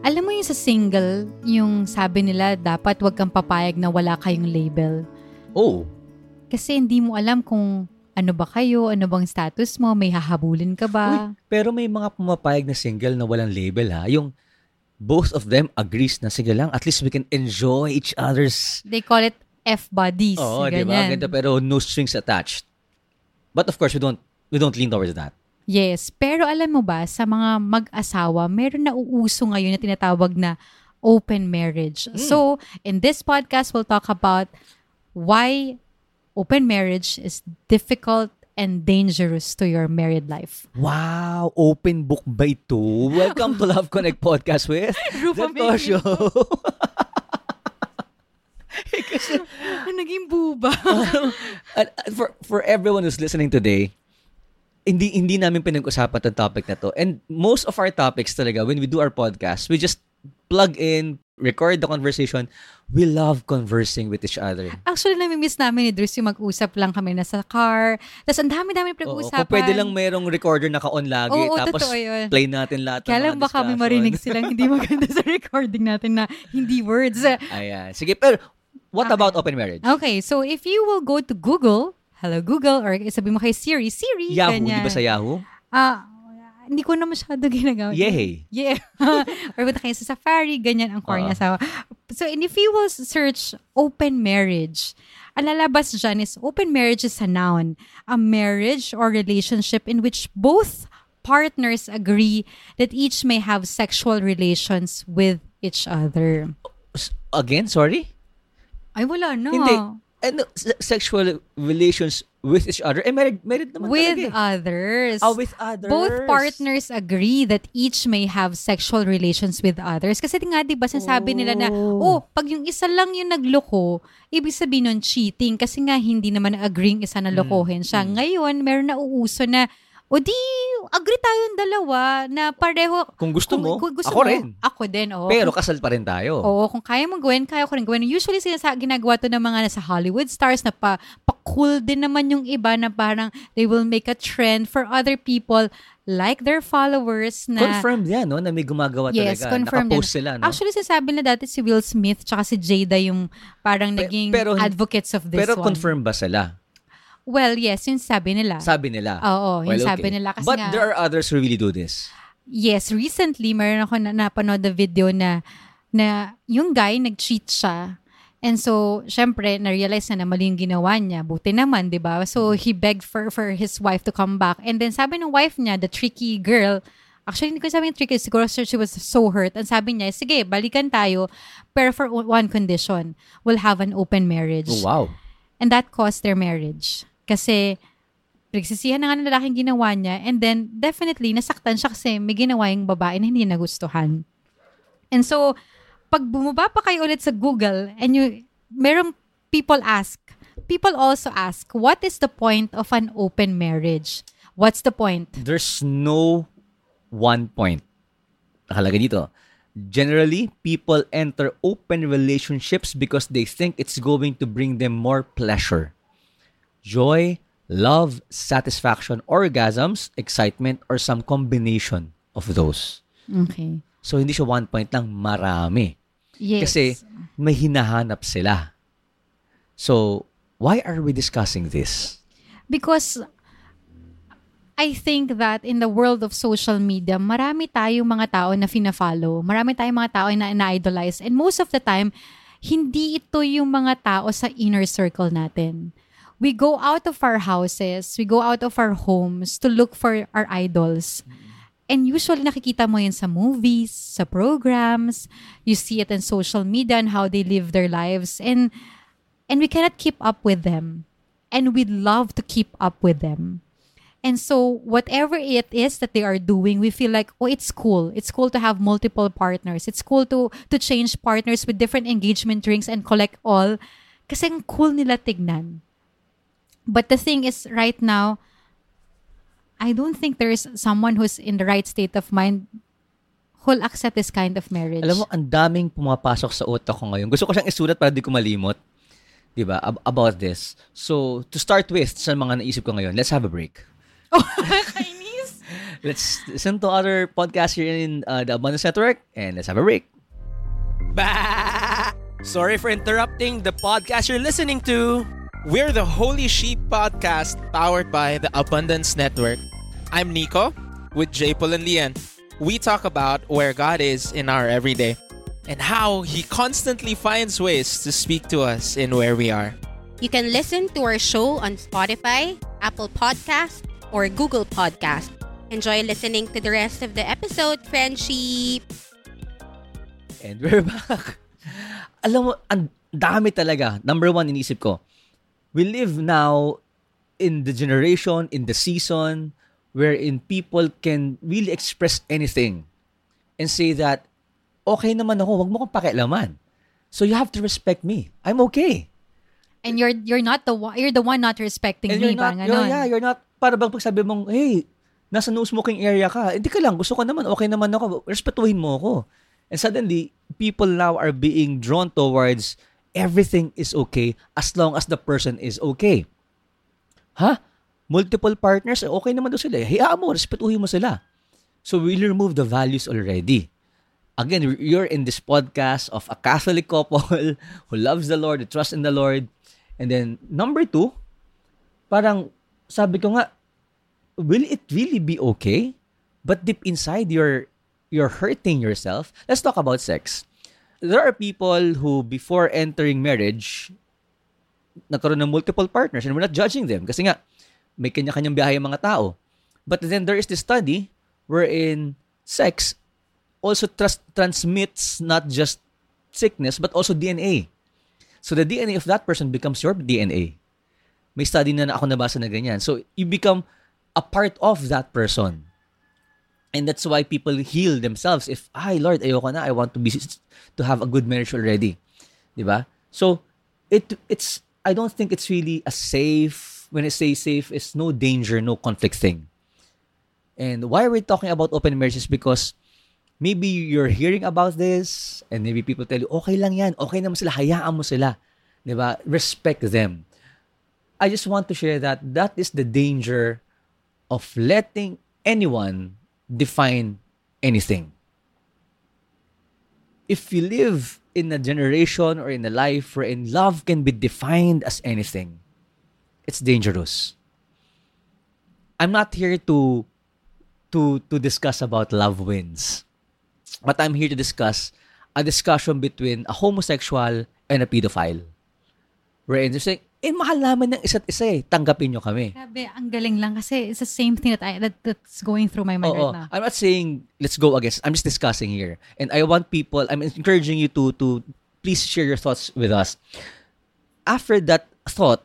Alam mo yung sa single, yung sabi nila dapat wag kang papayag na wala kayong label. Oh, Kasi hindi mo alam kung ano ba kayo, ano bang status mo, may hahabulin ka ba? pero may mga pumapayag na single na walang label ha. Yung both of them agrees na sige lang, at least we can enjoy each other's They call it F-buddies. Oo, di ba? Ganda pero no strings attached. But of course, we don't we don't lean towards that. Yes, pero alam mo ba, sa mga mag-asawa, meron na uuso ngayon na tinatawag na open marriage. Hmm. So, in this podcast, we'll talk about why open marriage is difficult and dangerous to your married life. Wow, open book ba ito? Welcome to Love Connect Podcast with Rupa The. Eh, Kasi, Naging buba. uh, for, for everyone who's listening today, hindi hindi namin pinag-usapan tong topic na to. And most of our topics talaga, when we do our podcast, we just plug in, record the conversation. We love conversing with each other. Actually, nami-miss namin ni Drews yung mag-usap lang kami nasa car. Tapos ang dami-dami Oo, pinag-uusapan. kung pwede lang mayroong recorder na ka-on lagi, Oo, tapos yun. play natin lahat Kaya lang baka may marinig silang hindi maganda sa recording natin na hindi words. Ayan. Sige, pero what Okay. about open marriage? Okay, so if you will go to Google, hello Google, or sabi mo kay Siri, Siri, Yahoo, ganyan. di ba sa Yahoo? Ah, hindi ko na masyado ginagawa. Yay! Yeah. or punta kayo sa Safari, ganyan ang core niya. So, so, and if you will search open marriage, ang lalabas dyan is open marriage is a noun. A marriage or relationship in which both partners agree that each may have sexual relations with each other. Again, sorry? Ay, wala na. Hindi. Ano, se- sexual relations with each other? Eh, married, married naman With talaga eh. others. Ah, with others. Both partners agree that each may have sexual relations with others. Kasi nga, di ba, sinasabi nila na, oh, pag yung isa lang yung nagloko, ibig sabihin nun cheating. Kasi nga, hindi naman agreeing isa na lokohin siya. Ngayon, meron na uuso na, o di, agree tayong dalawa na pareho. Kung gusto mo, gusto ako mo, rin. Ako din, oh. Pero kasal pa rin tayo. Oo, kung kaya mong gawin, kaya ko rin gawin. Usually, sinasa, ginagawa to ng mga nasa Hollywood stars na pa, pa-cool din naman yung iba na parang they will make a trend for other people like their followers na... Confirmed yan, no? Na may gumagawa Yes, talaga. confirmed Nakapost sila, no? Actually, sinasabi na dati si Will Smith tsaka si Jada yung parang Pe- naging pero- advocates of this Pero one. confirmed ba sila? Well, yes, yung sabi nila. Sabi nila. Oo, yung Well, sabi okay. nila. Kasi But nga, there are others who really do this. Yes, recently meron ako na napanood na video na na yung guy nag-cheat siya. And so, syempre, na-realize na na mali yung ginawa niya. Buti naman, di ba? So, he begged for, for his wife to come back. And then, sabi ng wife niya, the tricky girl, actually, hindi ko sabi yung tricky, siguro she was so hurt. And sabi niya, sige, balikan tayo, pero for one condition, we'll have an open marriage. Oh, wow. And that caused their marriage. Kasi, nagsisihan na nga ng lalaking ginawa niya and then definitely nasaktan siya kasi may ginawa yung babae na hindi nagustuhan. And so, pag bumaba pa kayo ulit sa Google and you, meron people ask, people also ask, what is the point of an open marriage? What's the point? There's no one point. Nakalagay dito. Generally, people enter open relationships because they think it's going to bring them more pleasure, joy, love, satisfaction, orgasms, excitement, or some combination of those. Okay. So, hindi siya one point lang, marami. Yes. Kasi may hinahanap sila. So, why are we discussing this? Because I think that in the world of social media, marami tayong mga tao na fina-follow. Marami tayong mga tao na na-idolize. And most of the time, hindi ito yung mga tao sa inner circle natin. We go out of our houses, we go out of our homes to look for our idols. And usually nakikita mo yun sa movies, sa programs, you see it in social media and how they live their lives. And and we cannot keep up with them. And we love to keep up with them. And so whatever it is that they are doing, we feel like, oh, it's cool. It's cool to have multiple partners. It's cool to to change partners with different engagement rings and collect all. Kasi ang cool nila tignan. But the thing is, right now, I don't think there is someone who's in the right state of mind who'll accept this kind of marriage. Alam mo, ang daming pumapasok sa utak ko ngayon. Gusto ko siyang isulat para di ko malimot. 'Di ba? Ab- about this. So, to start with, sa mga naisip ko ngayon, let's have a break. Oh, kainis. let's listen to other podcasts here in uh, the Abundance Network and let's have a break. Bah! Sorry for interrupting the podcast you're listening to. We're the Holy Sheep Podcast powered by the Abundance Network. I'm Nico with J. Paul and Lian. We talk about where God is in our everyday and how He constantly finds ways to speak to us in where we are. You can listen to our show on Spotify, Apple Podcast, or Google Podcast. Enjoy listening to the rest of the episode, friendship! And we're back. Alam mo, ang dami talaga. Number one, inisip ko, we live now in the generation, in the season, wherein people can really express anything and say that, okay naman ako, wag mo kong pakialaman. So you have to respect me. I'm okay. And you're you're not the one, you're the one not respecting And me, not, parang you're, ganon. yeah, you're not, para bang pagsabi mong, hey, nasa no smoking area ka, hindi ka lang, gusto ko naman, okay naman ako, respetuhin mo ako. And suddenly, people now are being drawn towards everything is okay as long as the person is okay. Ha? Multiple partners, eh, okay naman daw sila. Hayaan mo, respetuhin mo sila. So we remove the values already. Again, you're in this podcast of a Catholic couple who loves the Lord, who trusts in the Lord. And then, number two, parang sabi ko nga, will it really be okay? But deep inside, you're you're hurting yourself. Let's talk about sex. There are people who before entering marriage, nagkaroon ng multiple partners and we're not judging them kasi nga may kanya-kanyang biyahe ang mga tao. But then there is this study wherein sex also trans- transmits not just sickness but also DNA. So the DNA of that person becomes your DNA. May study na, na ako nabasa na ganyan. So you become a part of that person. And that's why people heal themselves. If, ay Lord, ayoko na, I want to be to have a good marriage already. 'Di ba? So it it's I don't think it's really a safe when I say safe it's no danger, no conflict thing. And why are we talking about open marriages? Because maybe you're hearing about this and maybe people tell you, okay lang yan, okay naman sila, hayaan mo sila. 'Di ba? Respect them. I just want to share that that is the danger of letting anyone define anything. If you live in a generation or in a life wherein love can be defined as anything, it's dangerous. I'm not here to to to discuss about love wins. But I'm here to discuss a discussion between a homosexual and a pedophile. Wherein they're saying, eh, mahal naman ng isa't isa eh. Tanggapin nyo kami. Grabe, ang galing lang kasi it's the same thing that I that, that's going through my mind Oo. right now. I'm not saying let's go against. I'm just discussing here. And I want people, I'm encouraging you to to please share your thoughts with us. After that thought,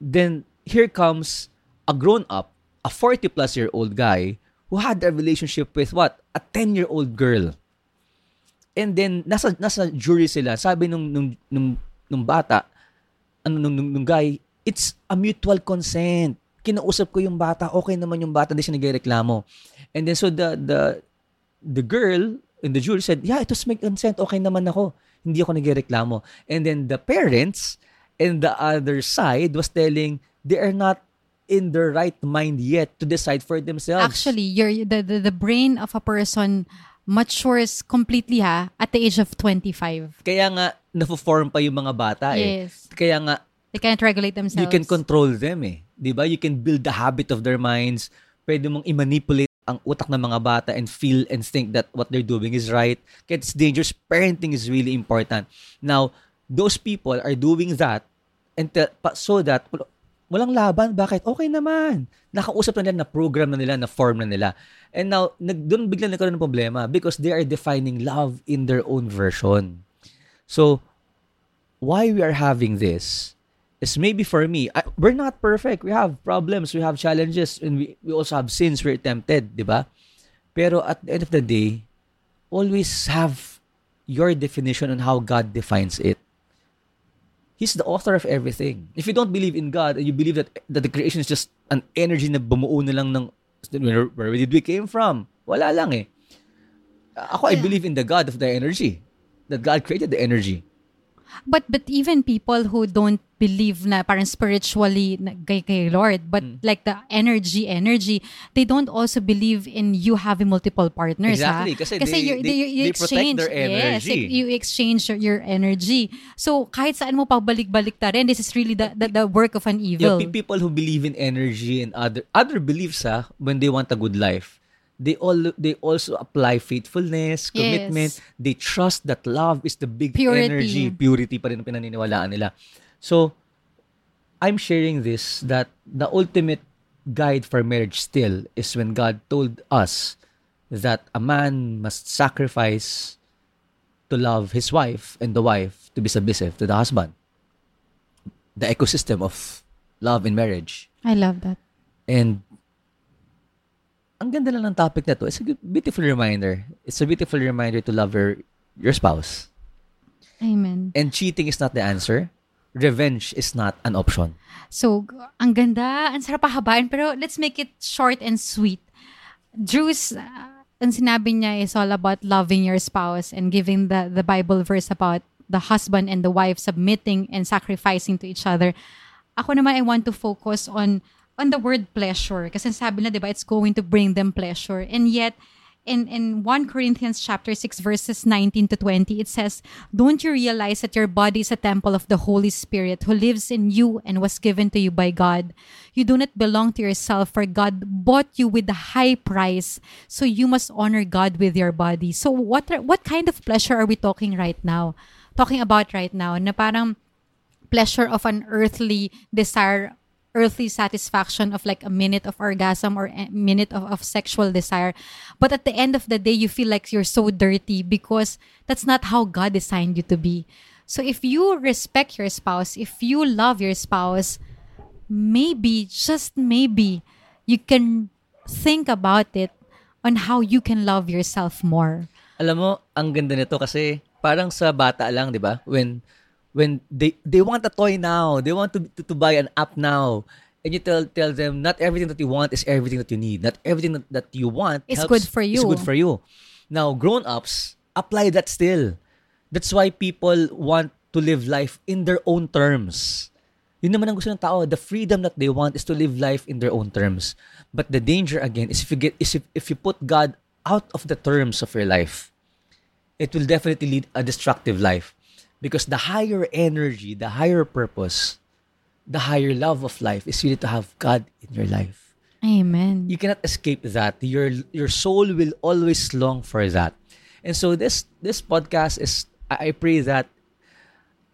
then here comes a grown up, a 40 plus year old guy who had a relationship with what? A 10 year old girl. And then nasa nasa jury sila. Sabi nung nung nung, nung bata, ano nung, nung, nung guy, it's a mutual consent. Kinausap ko yung bata, okay naman yung bata, hindi siya nagreklamo. And then so the the the girl in the jury said, yeah, it was my consent, okay naman ako. Hindi ako nagreklamo. And then the parents and the other side was telling they are not in their right mind yet to decide for themselves. Actually, your the, the the brain of a person matures completely ha at the age of 25. Kaya nga, na-form pa yung mga bata eh. Yes. Kaya nga, They can't regulate themselves. you can control them eh. 'Di ba? You can build the habit of their minds. Pwede mong i-manipulate ang utak ng mga bata and feel and think that what they're doing is right. Kaya it's dangerous. Parenting is really important. Now, those people are doing that and pa- so that walang laban. Bakit? Okay naman. Nakausap na nila, na-program na nila, na-form na nila. And now, nag, doon bigla nagkaroon ng problema because they are defining love in their own version. So, why we are having this is maybe for me, I, we're not perfect. We have problems, we have challenges, and we, we also have sins. We're tempted, di ba? Pero at the end of the day, always have your definition on how God defines it. He's the author of everything. If you don't believe in God and you believe that, that the creation is just an energy na bumuo na lang ng where, where did we came from? Wala lang eh. Ako, I believe in the God of the energy. That God created the energy. But but even people who don't believe na parang spiritually na kay, kay Lord, but Mm. like the energy, energy, they don't also believe in you having multiple partners. Exactly, ha? kasi they- you're- they- you, you they protect their Yes, energy. you exchange your, your energy. So kahit saan mo pabalik-balik ta rin, this is really the, the, the work of an You evil. pe- people who believe in energy and other other beliefs ah, when they want a good life, they all they also apply faithfulness, commitment. Yes. They trust that love is the big Purity. energy, purity pa rin pinaniniwalaan nila. So, I'm sharing this that the ultimate guide for marriage still is when God told us that a man must sacrifice to love his wife and the wife to be submissive to the husband. The ecosystem of love in marriage. I love that. And ang ganda lang ng topic na to. It's a beautiful reminder. It's a beautiful reminder to love your, your spouse. Amen. And cheating is not the answer. Revenge is not an option. So, ang ganda, ang sarap pahabain, pero let's make it short and sweet. Drew's, uh, ang sinabi niya is all about loving your spouse and giving the, the Bible verse about the husband and the wife submitting and sacrificing to each other. Ako naman, I want to focus on on the word pleasure. Kasi sabi na, di ba, it's going to bring them pleasure. And yet, in, in 1 Corinthians chapter 6, verses 19 to 20, it says, Don't you realize that your body is a temple of the Holy Spirit who lives in you and was given to you by God? You do not belong to yourself, for God bought you with a high price. So you must honor God with your body. So what what kind of pleasure are we talking right now? Talking about right now, na parang pleasure of an earthly desire earthly satisfaction of like a minute of orgasm or a minute of, of sexual desire. But at the end of the day you feel like you're so dirty because that's not how god designed you to be. So if you respect your spouse if you love your spouse maybe just maybe you can think about it on how you can love yourself more. Alam mo, ang ganda nito kasi parang sa bata lang, di ba? When when they they want a toy now, they want to, to to buy an app now. And you tell tell them not everything that you want is everything that you need. Not everything that, that you want Is helps- good for Is you. good for you. Now, grown-ups apply that still. That's why people want to live life in their own terms. Yun naman ang gusto ng tao. The freedom that they want is to live life in their own terms. But the danger again is if you get is if, if you put God out of the terms of your life, it will definitely lead a destructive life. Because the higher energy, the higher purpose, the higher love of life is really to have God in your life. amen You cannot escape that. Your your soul will always long for that. And so this this podcast is I pray that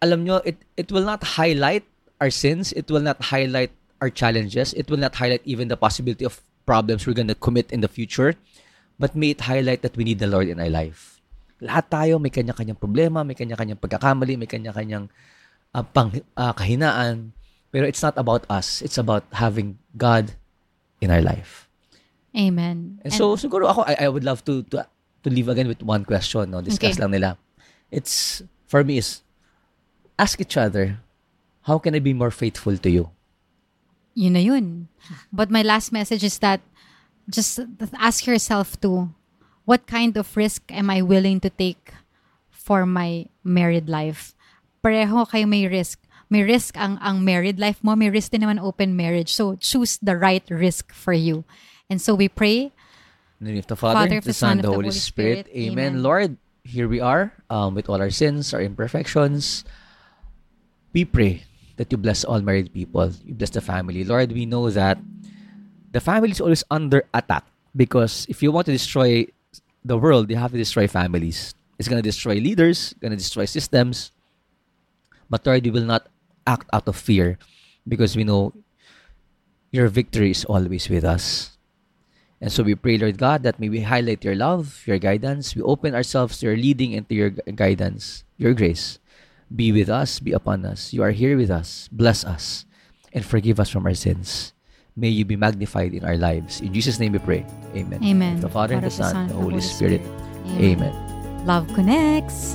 alam nyo, it it will not highlight our sins, it will not highlight our challenges, it will not highlight even the possibility of problems we're going to commit in the future, but may it highlight that we need the Lord in our life. Lahat tayo may kanya-kanyang problema, may kanya-kanyang pagkakamali, may kanya-kanyang ah, pang, ah, kahinaan, pero it's not about us. It's about having God in our life. amen And, so siguro ako I, I would love to to to leave again with one question no discuss Okay. lang nila. It's for me is ask each other how can I be more faithful to you? yun na yun. But my last message is that just ask yourself too, what kind of risk am I willing to take for my married life? Pareho kayo may risk. May risk ang, ang married life mo, may risk din naman open marriage. So choose the right risk for you. And so we pray In the name of the Father, Father, the Son, the Holy Spirit. Amen. Amen. Lord, here we are um, with all our sins, our imperfections. We pray that you bless all married people. You bless the family. Lord, we know that the family is always under attack because if you want to destroy the world, you have to destroy families. It's going to destroy leaders, going to destroy systems. But Lord, we will not act out of fear because we know your victory is always with us. And so we pray, Lord God, that may we highlight your love, your guidance. We open ourselves to your leading and to your guidance, your grace. Be with us, be upon us. You are here with us. Bless us and forgive us from our sins. May you be magnified in our lives. In Jesus' name we pray. Amen. Amen. The Father, and the Father, Son, and the Holy Spirit. Amen. Love connects.